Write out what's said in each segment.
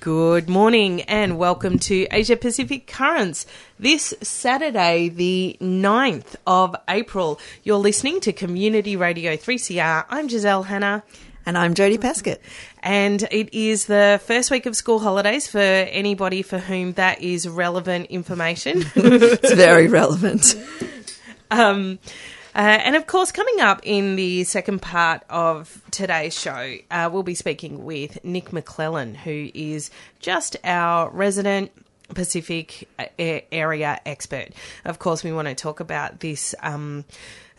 Good morning and welcome to Asia Pacific Currents. This Saturday, the 9th of April, you're listening to Community Radio 3CR. I'm Giselle Hanna. And I'm Jodie Paskett. And it is the first week of school holidays for anybody for whom that is relevant information. it's very relevant. Um, uh, and of course, coming up in the second part of today's show, uh, we'll be speaking with Nic Maclellan, who is just our resident Pacific uh, area expert. Of course, we want to talk about this. Um,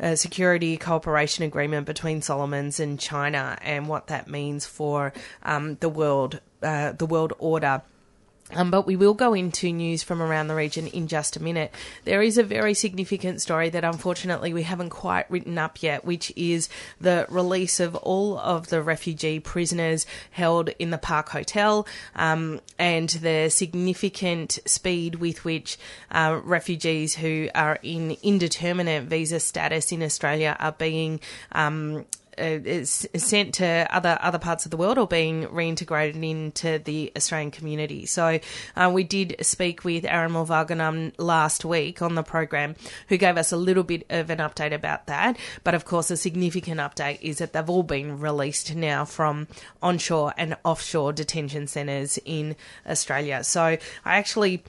uh, security cooperation agreement between Solomons and China and what that means for um, the world, uh, the world order um, but we will go into news from around the region in just a minute. There is a very significant story that unfortunately we haven't quite written up yet, which is the release of all of the refugee prisoners held in the Park Hotel um, and the significant speed with which uh, refugees who are in indeterminate visa status in Australia are being um, uh, sent to other other parts of the world or being reintegrated into the Australian community. So uh, we did speak with Aran Mylvaganam last week on the program, who gave us a little bit of an update about that. But of course, a significant update is that they've all been released now from onshore and offshore detention centres in Australia. So I actually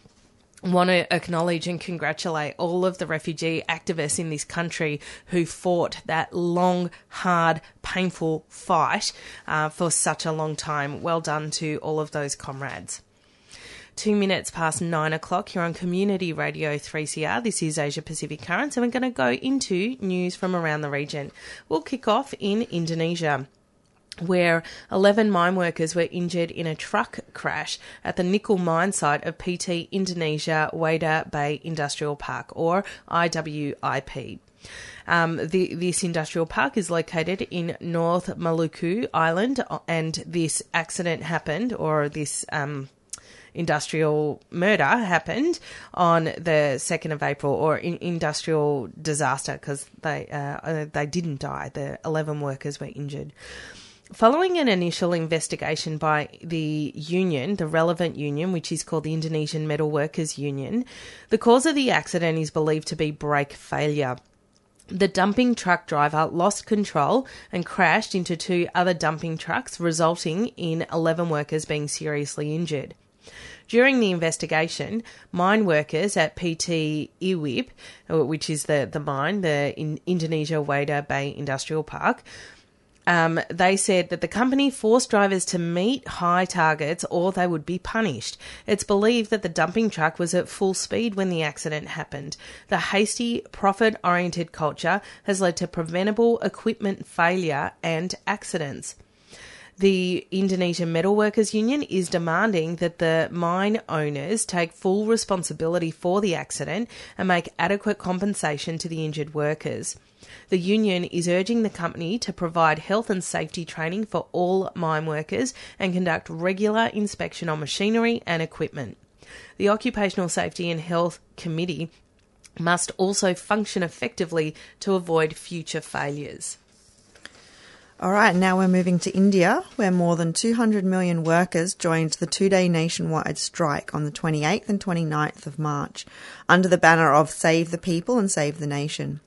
want to acknowledge and congratulate all of the refugee activists in this country who fought that long, hard, painful fight uh, for such a long time. Well done to all of those comrades. Two minutes past nine o'clock, you're on Community Radio 3CR. This is Asia Pacific Currents, and we're going to go into news from around the region. We'll kick off in Indonesia where 11 mine workers were injured in a truck crash at the nickel mine site of PT Indonesia Weda Bay Industrial Park, or IWIP. Um, the, this industrial park is located in North Maluku Island, and this accident happened, or this um, industrial murder happened on the 2nd of April, or in, industrial disaster, because they, uh, they didn't die. The 11 workers were injured. Following an initial investigation by the union, the relevant union, which is called the Indonesian Metal Workers Union, the cause of the accident is believed to be brake failure. The dumping truck driver lost control and crashed into two other dumping trucks, resulting in 11 workers being seriously injured. During the investigation, mine workers at PT Iwip, which is the, the mine, the in Indonesia Weda Bay Industrial Park, um, they said that the company forced drivers to meet high targets or they would be punished. It's believed that the dumping truck was at full speed when the accident happened. The hasty, profit oriented culture has led to preventable equipment failure and accidents. The Indonesian Metalworkers Union is demanding that the mine owners take full responsibility for the accident and make adequate compensation to the injured workers. The union is urging the company to provide health and safety training for all mine workers and conduct regular inspection on machinery and equipment. The Occupational Safety and Health Committee must also function effectively to avoid future failures. All right, now we're moving to India, where more than 200 million workers joined the two day nationwide strike on the 28th and 29th of March under the banner of Save the People and Save the Nation.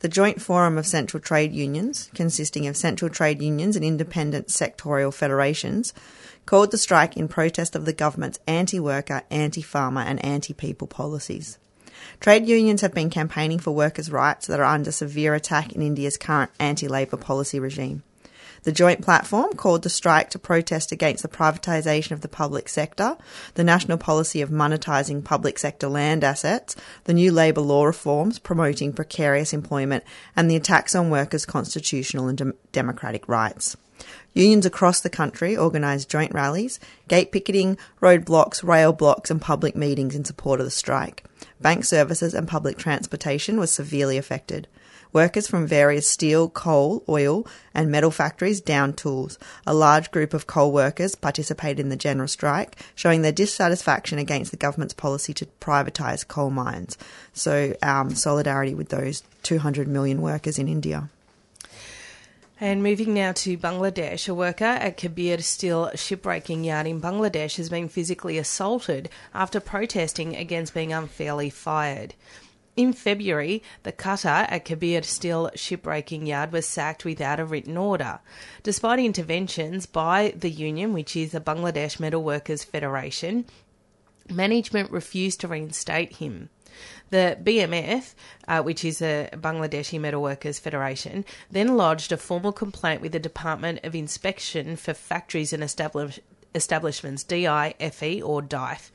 The Joint Forum of Central Trade Unions, consisting of central trade unions and independent sectorial federations, called the strike in protest of the government's anti worker, anti farmer, and anti people policies. Trade unions have been campaigning for workers' rights that are under severe attack in India's current anti Labour policy regime. The joint platform called the strike to protest against the privatisation of the public sector, the national policy of monetising public sector land assets, the new labour law reforms promoting precarious employment, and the attacks on workers' constitutional and dem- democratic rights. Unions across the country organised joint rallies, gate picketing, roadblocks, rail blocks, and public meetings in support of the strike. Bank services and public transportation was severely affected. Workers from various steel, coal, oil, and metal factories down tools. A large group of coal workers participated in the general strike, showing their dissatisfaction against the government's policy to privatise coal mines. So, um, solidarity with those 200 million workers in India. And moving now to Bangladesh, a worker at Kabir Steel shipbreaking yard in Bangladesh has been physically assaulted after protesting against being unfairly fired. In February, the cutter at Kabir Steel shipbreaking yard was sacked without a written order. Despite interventions by the union, which is the Bangladesh Metal Workers Federation, management refused to reinstate him. The BMF, uh, which is the Bangladeshi Metal Workers Federation, then lodged a formal complaint with the Department of Inspection for Factories and Establish- Establishments, DIFE or DIFE.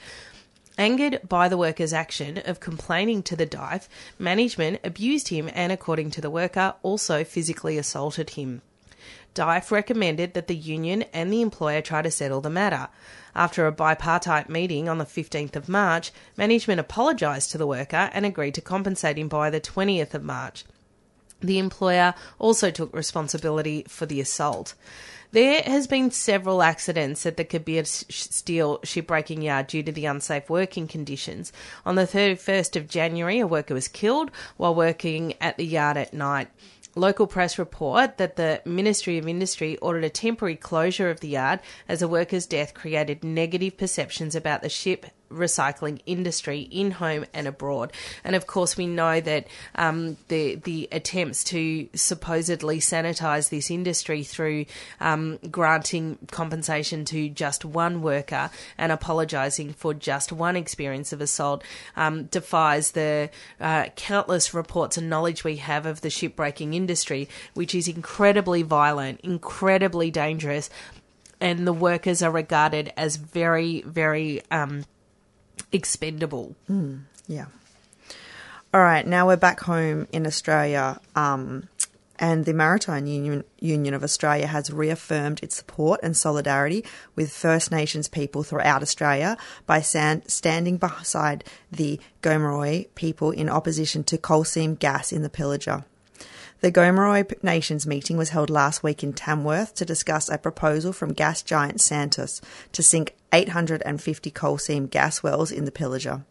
Angered by the worker's action of complaining to the DIFE, management abused him and, according to the worker, also physically assaulted him. DIFE recommended that the union and the employer try to settle the matter. After a bipartite meeting on the 15th of March, management apologised to the worker and agreed to compensate him by the 20th of March. The employer also took responsibility for the assault. There has been several accidents at the Kabir Steel shipbreaking yard due to the unsafe working conditions. On the 31st of January, a worker was killed while working at the yard at night. Local press report that the Ministry of Industry ordered a temporary closure of the yard as a worker's death created negative perceptions about the ship recycling industry in home and abroad. And of course, we know that um, the the attempts to supposedly sanitize this industry through um, granting compensation to just one worker and apologizing for just one experience of assault um, defies the uh, countless reports and knowledge we have of the shipbreaking industry, which is incredibly violent, incredibly dangerous. And the workers are regarded as very, very um, expendable. Yeah. All right, now we're back home in Australia, um, and the Maritime Union, Union of Australia has reaffirmed its support and solidarity with First Nations people throughout Australia by san- standing beside the Gomeroi people in opposition to coal seam gas in the Pilliga. The Gomeroi Nations meeting was held last week in Tamworth to discuss a proposal from gas giant Santos to sink 850 coal seam gas wells in the Pilliga.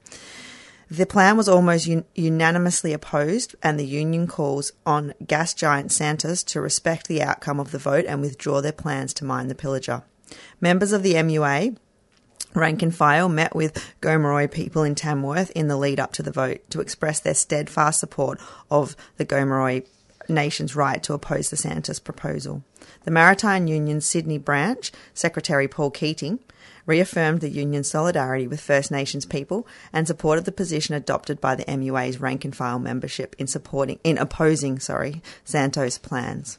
The plan was almost un- unanimously opposed, and the union calls on gas giant Santos to respect the outcome of the vote and withdraw their plans to mine the Pilliga. Members of the MUA rank and file met with Gomeroi people in Tamworth in the lead up to the vote to express their steadfast support of the Gomeroi nation's right to oppose the Santos proposal. The Maritime Union's Sydney branch, Secretary Paul Keating, reaffirmed the union's solidarity with First Nations people and supported the position adopted by the MUA's rank and file membership in supporting in opposing, sorry, Santos plans.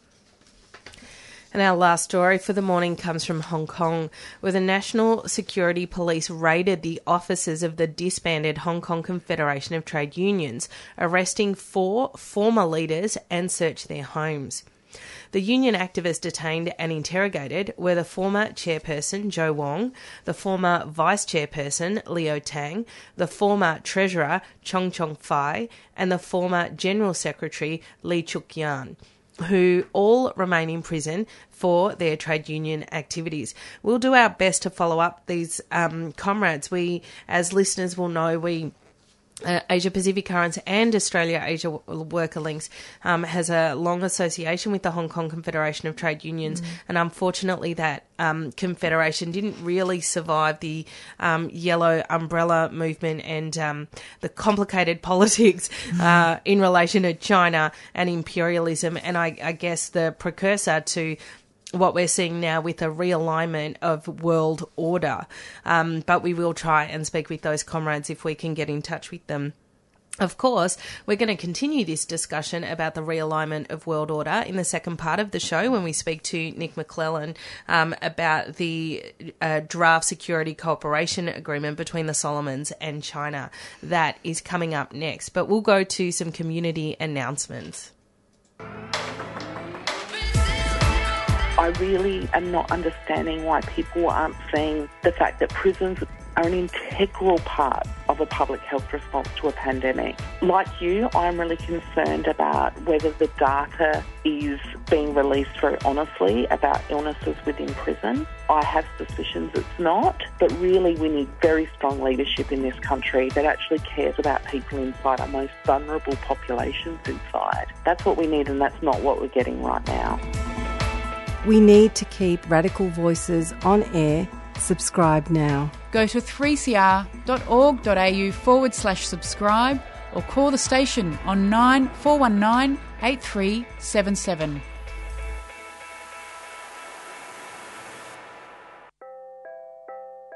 And our last story for the morning comes from Hong Kong, where the National Security Police raided the offices of the disbanded Hong Kong Confederation of Trade Unions, arresting four former leaders and searched their homes. The union activists detained and interrogated were the former chairperson Joe Wong, the former vice chairperson Leo Tang, the former treasurer Chong Chong Fai, and the former general secretary Lee Cheuk Yan who all remain in prison for their trade union activities. We'll do our best to follow up these um, comrades. We, as listeners will know, we uh, Asia Pacific Currents and Australia Asia Worker Links um, has a long association with the Hong Kong Confederation of Trade Unions, mm. and unfortunately, that um, confederation didn't really survive the um, yellow umbrella movement and um, the complicated politics uh, in relation to China and imperialism, and I, I guess the precursor to what we're seeing now with a realignment of world order. Um, but we will try and speak with those comrades if we can get in touch with them. Of course, we're going to continue this discussion about the realignment of world order in the second part of the show when we speak to Nic Maclellan um, about the uh, draft security cooperation agreement between the Solomons and China. That is coming up next, but we'll go to some community announcements. I really am not understanding why people aren't seeing the fact that prisons are an integral part of a public health response to a pandemic. Like you, I'm really concerned about whether the data is being released very honestly about illnesses within prison. I have suspicions it's not, but really we need very strong leadership in this country that actually cares about people inside our most vulnerable populations inside. That's what we need and that's not what we're getting right now. We need to keep radical voices on air. Subscribe now. Go to 3cr.org.au forward slash subscribe or call the station on 9419 8377.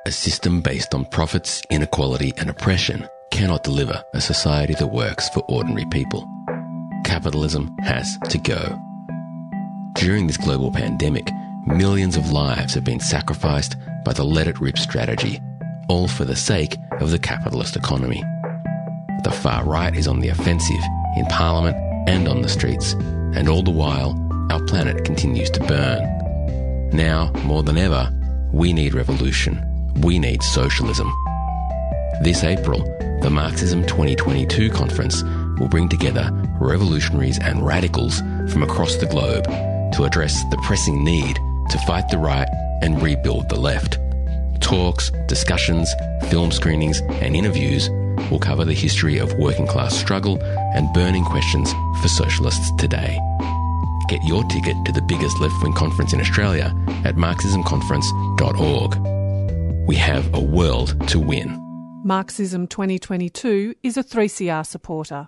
A system based on profits, inequality, and oppression cannot deliver a society that works for ordinary people. Capitalism has to go. During this global pandemic, millions of lives have been sacrificed by the let it rip strategy, all for the sake of the capitalist economy. The far right is on the offensive in Parliament and on the streets, and all the while, our planet continues to burn. Now, more than ever, we need revolution. We need socialism. This April, the Marxism 2022 conference will bring together revolutionaries and radicals from across the globe to address the pressing need to fight the right and rebuild the left. Talks, discussions, film screenings, and interviews will cover the history of working class struggle and burning questions for socialists today. Get your ticket to the biggest left wing conference in Australia at marxismconference.org. We have a world to win. Marxism 2022 is a 3CR supporter.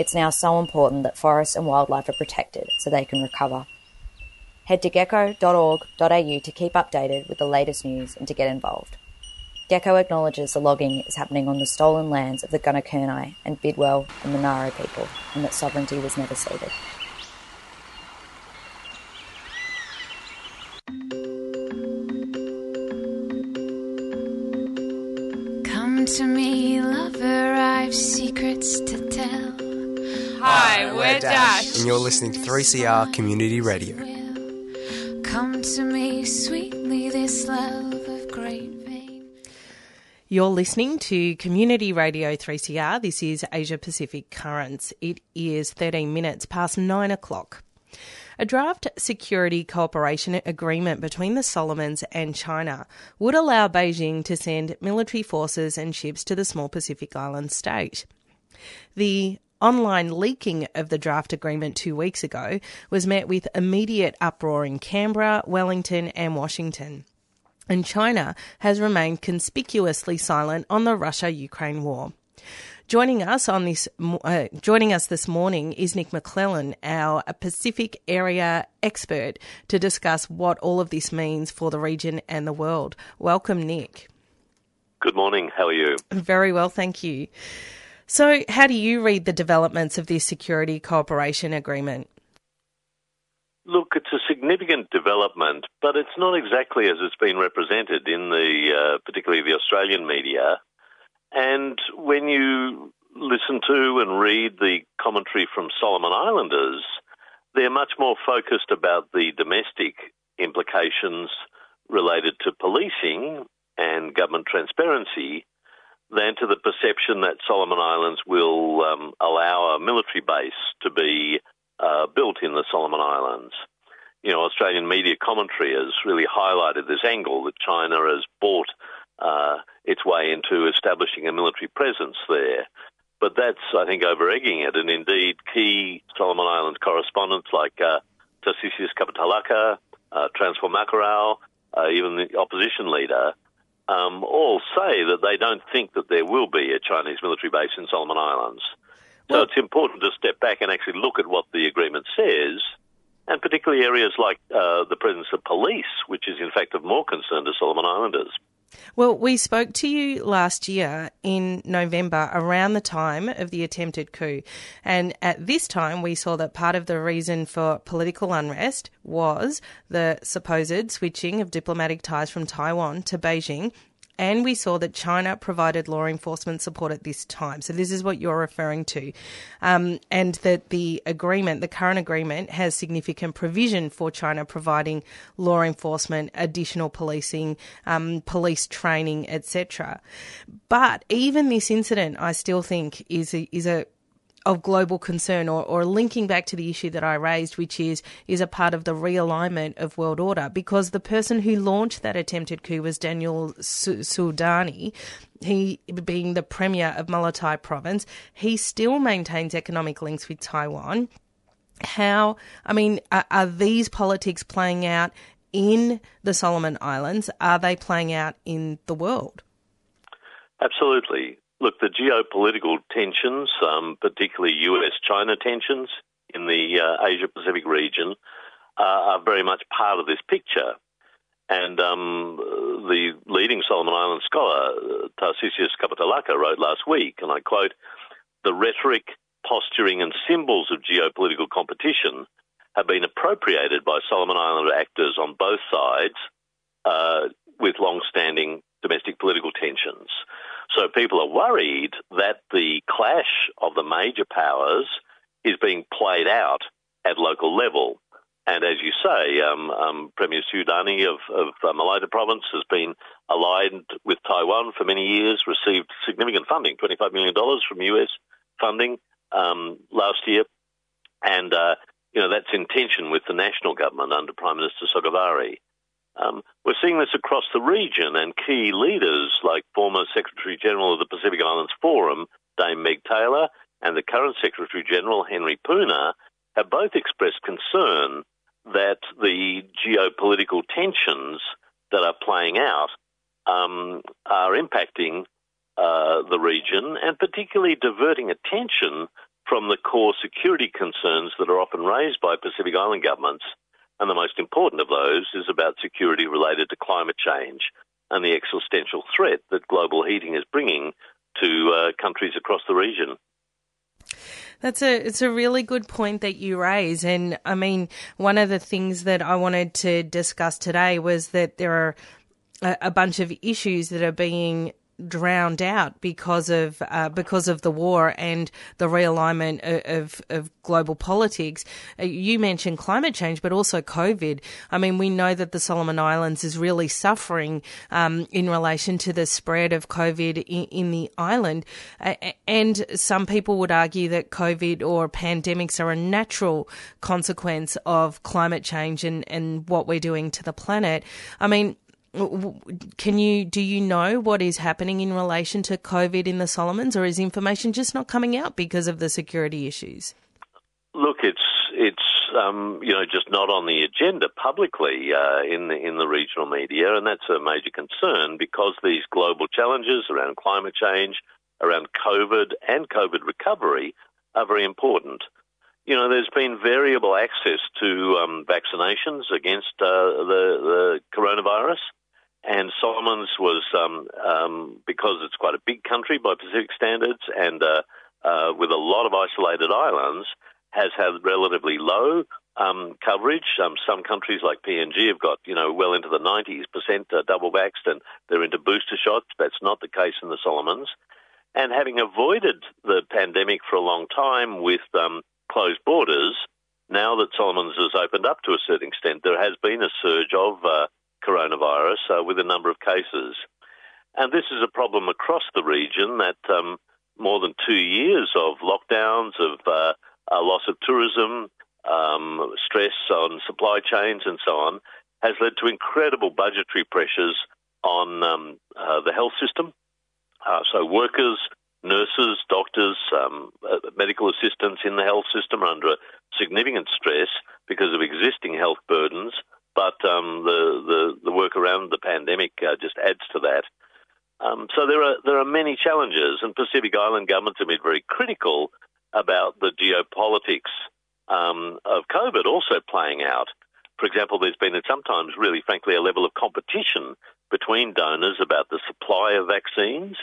It's now so important that forests and wildlife are protected so they can recover. Head to geco.org.au to keep updated with the latest news and to get involved. GECO acknowledges the logging is happening on the stolen lands of the Gunaikurnai and Bidwell and Monaro people, and that sovereignty was never ceded. Come to me, lover, I've secrets to tell. Hi, we're Dash. And you're listening to 3CR Community Radio. Come to me sweetly, this love of great pain. You're listening to Community Radio 3CR. This is Asia Pacific Currents. It is 13 minutes past 9 o'clock. A draft security cooperation agreement between the Solomons and China would allow Beijing to send military forces and ships to the small Pacific island state. The online leaking of the draft agreement two weeks ago was met with immediate uproar in Canberra, Wellington, and Washington. And China has remained conspicuously silent on the Russia Ukraine war. Joining us on this, uh, joining us this morning is Nic Maclellan, our Pacific area expert, to discuss what all of this means for the region and the world. Welcome, Nick. Good morning. How are you? Very well, thank you. So, how do you read the developments of this security cooperation agreement? Look, it's a significant development, but it's not exactly as it's been represented in the, uh, particularly the Australian media. And when you listen to and read the commentary from Solomon Islanders, they're much more focused about the domestic implications related to policing and government transparency than to the perception that Solomon Islands will um, allow a military base to be uh, built in the Solomon Islands. You know, Australian media commentary has really highlighted this angle that China has bought uh, its way into establishing a military presence there. But that's, I think, over-egging it. And indeed, key Solomon Islands correspondents like uh, Tarcisius Kabutaulaka, uh, Transform Makarau, uh, even the opposition leader, um, all say that they don't think that there will be a Chinese military base in Solomon Islands. So it's important to step back and actually look at what the agreement says, and particularly areas like uh, the presence of police, which is in fact of more concern to Solomon Islanders. Well, we spoke to you last year in November around the time of the attempted coup. And at this time, we saw that part of the reason for political unrest was the supposed switching of diplomatic ties from Taiwan to Beijing and we saw that China provided law enforcement support at this time. So this is what you're referring to, um, and that the agreement, the current agreement, has significant provision for China providing law enforcement, additional policing, um, police training, etc. But even this incident, I still think is a, is a of global concern or, or linking back to the issue that I raised, which is is a part of the realignment of world order because the person who launched that attempted coup was Daniel Suidani. He being the premier of Malaita province, he still maintains economic links with Taiwan. How, I mean, are, are these politics playing out in the Solomon Islands? Are they playing out in the world? Absolutely. Look, the geopolitical tensions, um, particularly US China tensions in the uh, Asia Pacific region, uh, are very much part of this picture. And um, the leading Solomon Island scholar, Tarcisius Kabutaulaka, wrote last week, and I quote, the rhetoric, posturing, and symbols of geopolitical competition have been appropriated by Solomon Island actors on both sides uh, with long standing domestic political tensions. So people are worried that the clash of the major powers is being played out at local level. And as you say, um, um, Premier Suidani of, of uh, Malaita province has been aligned with Taiwan for many years, received significant funding, $25 million from US funding um, last year. And, uh, you know, that's in tension with the national government under Prime Minister Sogavare. Um, we're seeing this across the region, and key leaders like former Secretary General of the Pacific Islands Forum, Dame Meg Taylor, and the current Secretary General, Henry Puna, have both expressed concern that the geopolitical tensions that are playing out um, are impacting uh, the region and particularly diverting attention from the core security concerns that are often raised by Pacific Island governments and the most important of those is about security related to climate change and the existential threat that global heating is bringing to uh, countries across the region. That's a it's a really good point that you raise, and I mean one of the things that I wanted to discuss today was that there are a, a bunch of issues that are being drowned out because of uh, because of the war and the realignment of, of, global politics. Uh, you mentioned climate change, but also COVID. I mean, we know that the Solomon Islands is really suffering um, in relation to the spread of COVID in, in the island, and some people would argue that COVID or pandemics are a natural consequence of climate change and, and what we're doing to the planet. I mean, can you do you know what is happening in relation to COVID in the Solomons, or is information just not coming out because of the security issues? Look, it's it's um, you know just not on the agenda publicly uh, in the in the regional media, and that's a major concern because these global challenges around climate change, around COVID, and COVID recovery are very important. You know, there's been variable access to um, vaccinations against uh, the, the coronavirus. And Solomons was, um, um, because it's quite a big country by Pacific standards and uh, uh, with a lot of isolated islands, has had relatively low um, coverage. Um, some countries like PNG have got, you know, well into the 90s percent uh, double vaxxed and they're into booster shots. That's not the case in the Solomons. And having avoided the pandemic for a long time with um, closed borders, now that Solomons has opened up to a certain extent, there has been a surge of uh, coronavirus uh, with a number of cases. And this is a problem across the region that um, more than two years of lockdowns, of uh, loss of tourism, um, stress on supply chains, and so on, has led to incredible budgetary pressures on um, uh, the health system. Uh, so workers, nurses, doctors, um, uh, medical assistants in the health system are under significant stress because of existing health burdens. But um, the, the, the work around the pandemic uh, just adds to that. Um, so there are there are many challenges, and Pacific Island governments have been very critical about the geopolitics um, of COVID also playing out. For example, there's been sometimes really, frankly, a level of competition between donors about the supply of vaccines,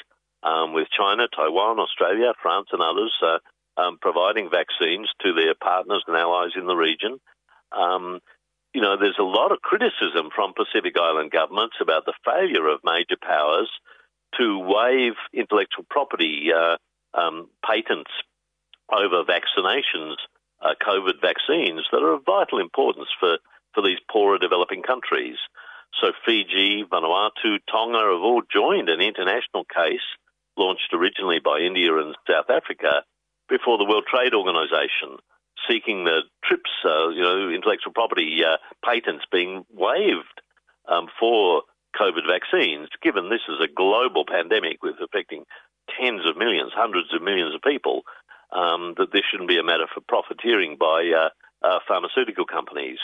um, with China, Taiwan, Australia, France, and others uh, um, providing vaccines to their partners and allies in the region. Um, you know, there's a lot of criticism from Pacific Island governments about the failure of major powers to waive intellectual property uh, um, patents over vaccinations, uh, COVID vaccines that are of vital importance for, for these poorer developing countries. So Fiji, Vanuatu, Tonga have all joined an international case launched originally by India and South Africa before the World Trade Organization, seeking the TRIPS, uh, you know, intellectual property uh, patents being waived um, for COVID vaccines, given this is a global pandemic with affecting tens of millions, hundreds of millions of people, um, that this shouldn't be a matter for profiteering by uh, uh, pharmaceutical companies.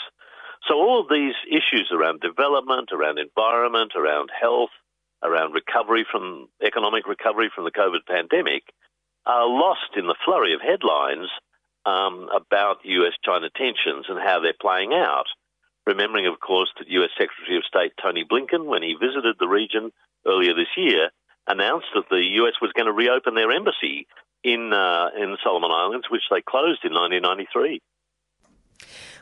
So all of these issues around development, around environment, around health, around recovery from economic recovery from the COVID pandemic are lost in the flurry of headlines um, about US-China tensions and how they're playing out. Remembering, of course, that US Secretary of State Tony Blinken, when he visited the region earlier this year, announced that the US was going to reopen their embassy in uh, in the Solomon Islands, which they closed in 1993.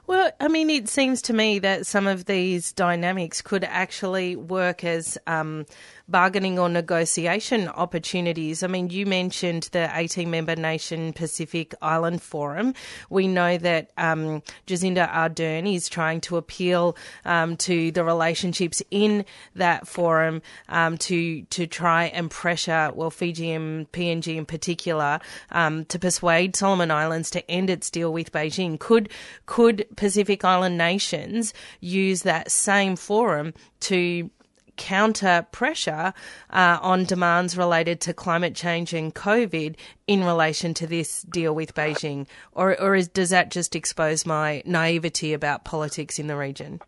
Well, I mean, it seems to me that some of these dynamics could actually work as um, bargaining or negotiation opportunities. I mean, you mentioned the 18 member nation Pacific Island Forum. We know that um, Jacinda Ardern is trying to appeal um, to the relationships in that forum um, to to try and pressure, well, Fiji and PNG in particular, um, to persuade Solomon Islands to end its deal with Beijing. Could could Pacific Island nations use that same forum to counter pressure uh, on demands related to climate change and COVID in relation to this deal with Beijing? Or, or is, does that just expose my naivety about politics in the region?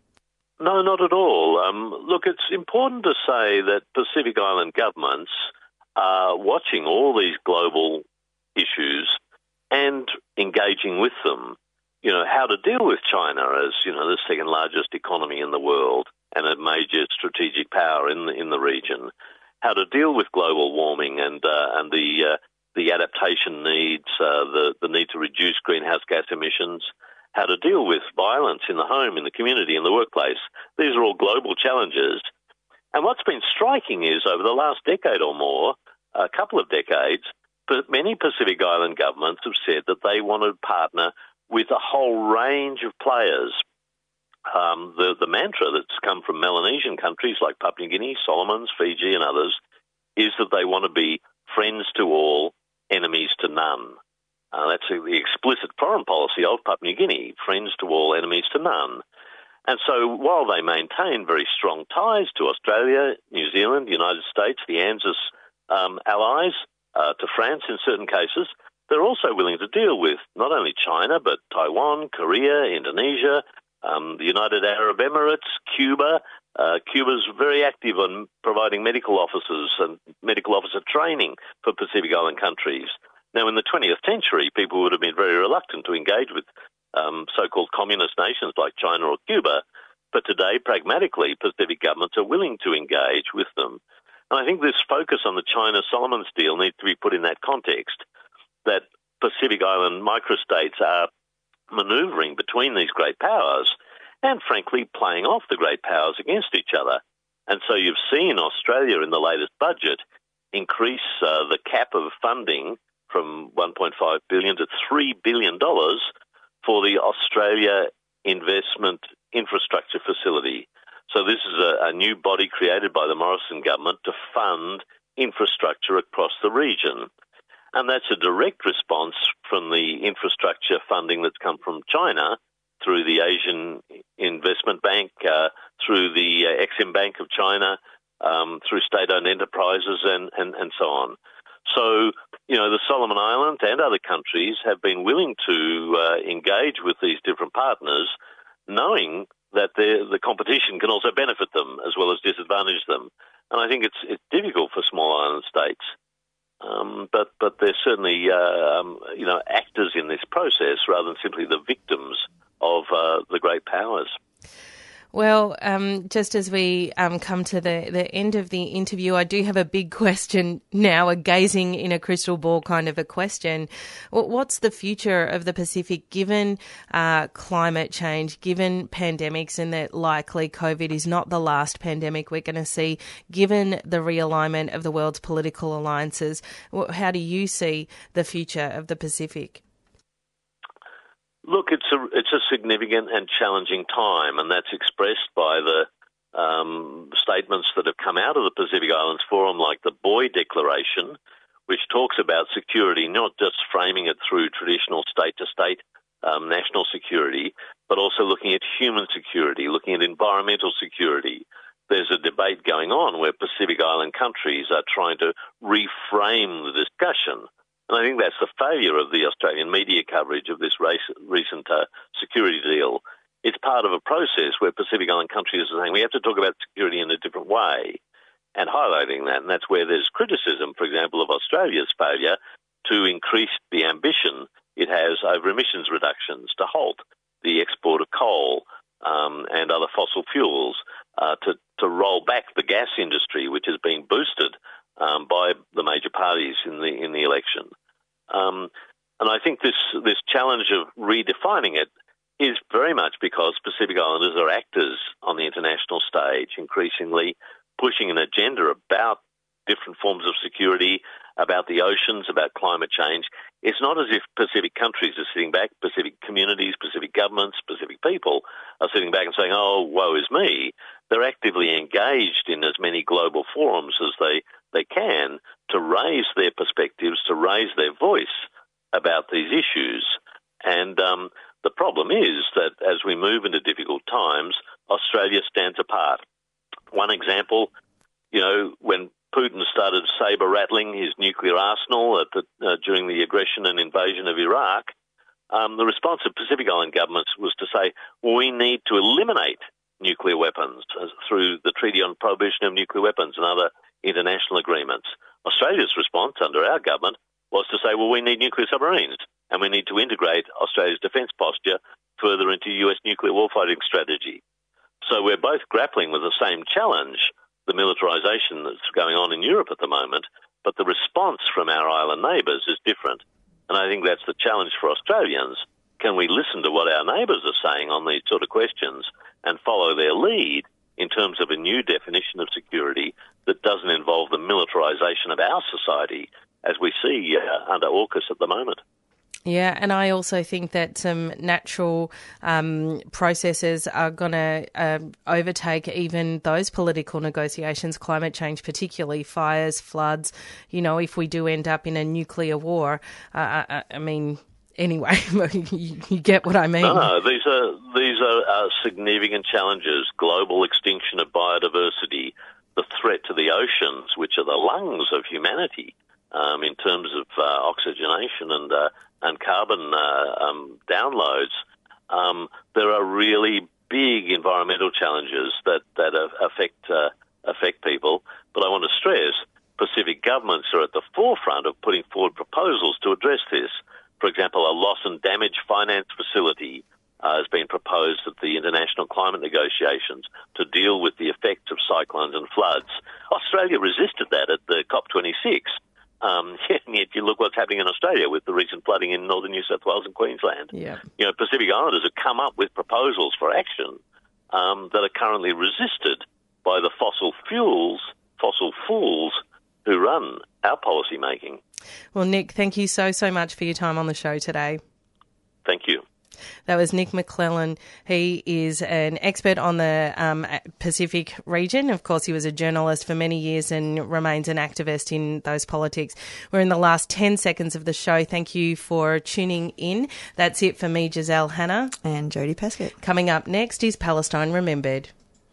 No, not at all. Um, look, it's important to say that Pacific Island governments are watching all these global issues and engaging with them. You know, how to deal with China as, you know, the second largest economy in the world and a major strategic power in the, in the region. How to deal with global warming and uh, and the uh, the adaptation needs, uh, the the need to reduce greenhouse gas emissions. How to deal with violence in the home, in the community, in the workplace. These are all global challenges. And what's been striking is over the last decade or more, a couple of decades, many Pacific Island governments have said that they want to partner with a whole range of players, um, the, the mantra that's come from Melanesian countries like Papua New Guinea, Solomons, Fiji, and others is that they want to be friends to all, enemies to none. Uh, that's the explicit foreign policy of Papua New Guinea, friends to all, enemies to none. And so while they maintain very strong ties to Australia, New Zealand, the United States, the ANZUS um, allies, uh, to France in certain cases, they're also willing to deal with not only China, but Taiwan, Korea, Indonesia, um, the United Arab Emirates, Cuba. Uh, Cuba's very active on providing medical officers and medical officer training for Pacific Island countries. Now, in the 20th century, people would have been very reluctant to engage with um, so-called communist nations like China or Cuba, but today, pragmatically, Pacific governments are willing to engage with them. And I think this focus on the China Solomons deal needs to be put in that context that Pacific Island microstates are manoeuvring between these great powers and, frankly, playing off the great powers against each other. And so you've seen Australia in the latest budget increase uh, the cap of funding from 1.5 billion to 3 billion dollars for the Australia Investment Infrastructure Facility. So this is a, a new body created by the Morrison government to fund infrastructure across the region. And that's a direct response from the infrastructure funding that's come from China through the Asian Investment Bank, uh, through the uh, Exim Bank of China, um, through state-owned enterprises and, and, and so on. So, you know, the Solomon Islands and other countries have been willing to uh, engage with these different partners, knowing that the competition can also benefit them as well as disadvantage them. And I think it's it's difficult for small island states, um, but but they're certainly uh, um, you know actors in this process rather than simply the victims of uh, the great powers. Well, um, just as we um, come to the, the end of the interview, I do have a big question now, a gazing in a crystal ball kind of a question. What's the future of the Pacific given uh, climate change, given pandemics, and that likely COVID is not the last pandemic we're going to see, given the realignment of the world's political alliances? How do you see the future of the Pacific? Look, it's a it's a significant and challenging time, and that's expressed by the um, statements that have come out of the Pacific Islands Forum, like the Boe Declaration, which talks about security, not just framing it through traditional state to state national security, but also looking at human security, looking at environmental security. There's a debate going on where Pacific Island countries are trying to reframe the discussion and I think that's the failure of the Australian media coverage of this race, recent uh, security deal. It's part of a process where Pacific Island countries are saying we have to talk about security in a different way and highlighting that. And that's where there's criticism, for example, of Australia's failure to increase the ambition it has over emissions reductions, to halt the export of coal um, and other fossil fuels, uh, to, to roll back the gas industry, which has been boosted um, by the major parties in the in the election. Um, and I think this this challenge of redefining it is very much because Pacific Islanders are actors on the international stage, increasingly pushing an agenda about different forms of security, about the oceans, about climate change. It's not as if Pacific countries are sitting back, Pacific communities, Pacific governments, Pacific people are sitting back and saying, oh, woe is me. They're actively engaged in as many global forums as they they can to raise their perspectives, to raise their voice about these issues. And um, the problem is that as we move into difficult times, Australia stands apart. One example, you know, when Putin started saber rattling his nuclear arsenal the, uh, during the aggression and invasion of Iraq, um, the response of Pacific Island governments was to say, we need to eliminate nuclear weapons through the Treaty on Prohibition of Nuclear Weapons and other international agreements. Australia's response under our government was to say, well, we need nuclear submarines and we need to integrate Australia's defence posture further into US nuclear warfighting strategy. So we're both grappling with the same challenge, the militarisation that's going on in Europe at the moment, but the response from our island neighbours is different. And I think that's the challenge for Australians. Can we listen to what our neighbours are saying on these sort of questions and follow their lead in terms of a new definition of security that doesn't involve the militarisation of our society as we see uh, under AUKUS at the moment. Yeah, and I also think that some natural um, processes are going to uh, overtake even those political negotiations, climate change, particularly fires, floods. You know, if we do end up in a nuclear war, uh, I, uh, I, mean, anyway, you, get what I mean. No, no, these are these are uh, significant challenges: global extinction of biodiversity, the threat to the oceans, which are the lungs of humanity um, in terms of uh, oxygenation and uh, and carbon uh, um, downloads. Um, there are really big environmental challenges that that affect uh, affect people. But I want to stress, Pacific governments are at the forefront of putting forward proposals to address this. For example, a loss and damage finance facility uh, has been proposed at the international climate negotiations to deal with the effects of cyclones and floods. Australia resisted that at the COP26. Um, yet you look what's happening in Australia with the recent flooding in northern New South Wales and Queensland. Yeah. You know, Pacific Islanders have come up with proposals for action um, that are currently resisted by the fossil fuels, fossil fools who run our policy making. Well, Nick, thank you so, so much for your time on the show today. Thank you. That was Nic Maclellan. He is an expert on the um, Pacific region. Of course, he was a journalist for many years and remains an activist in those politics. We're in the last 10 seconds of the show. Thank you for tuning in. That's it for me, Giselle Hanna. And Jodie Peskett. Coming up next is Palestine Remembered.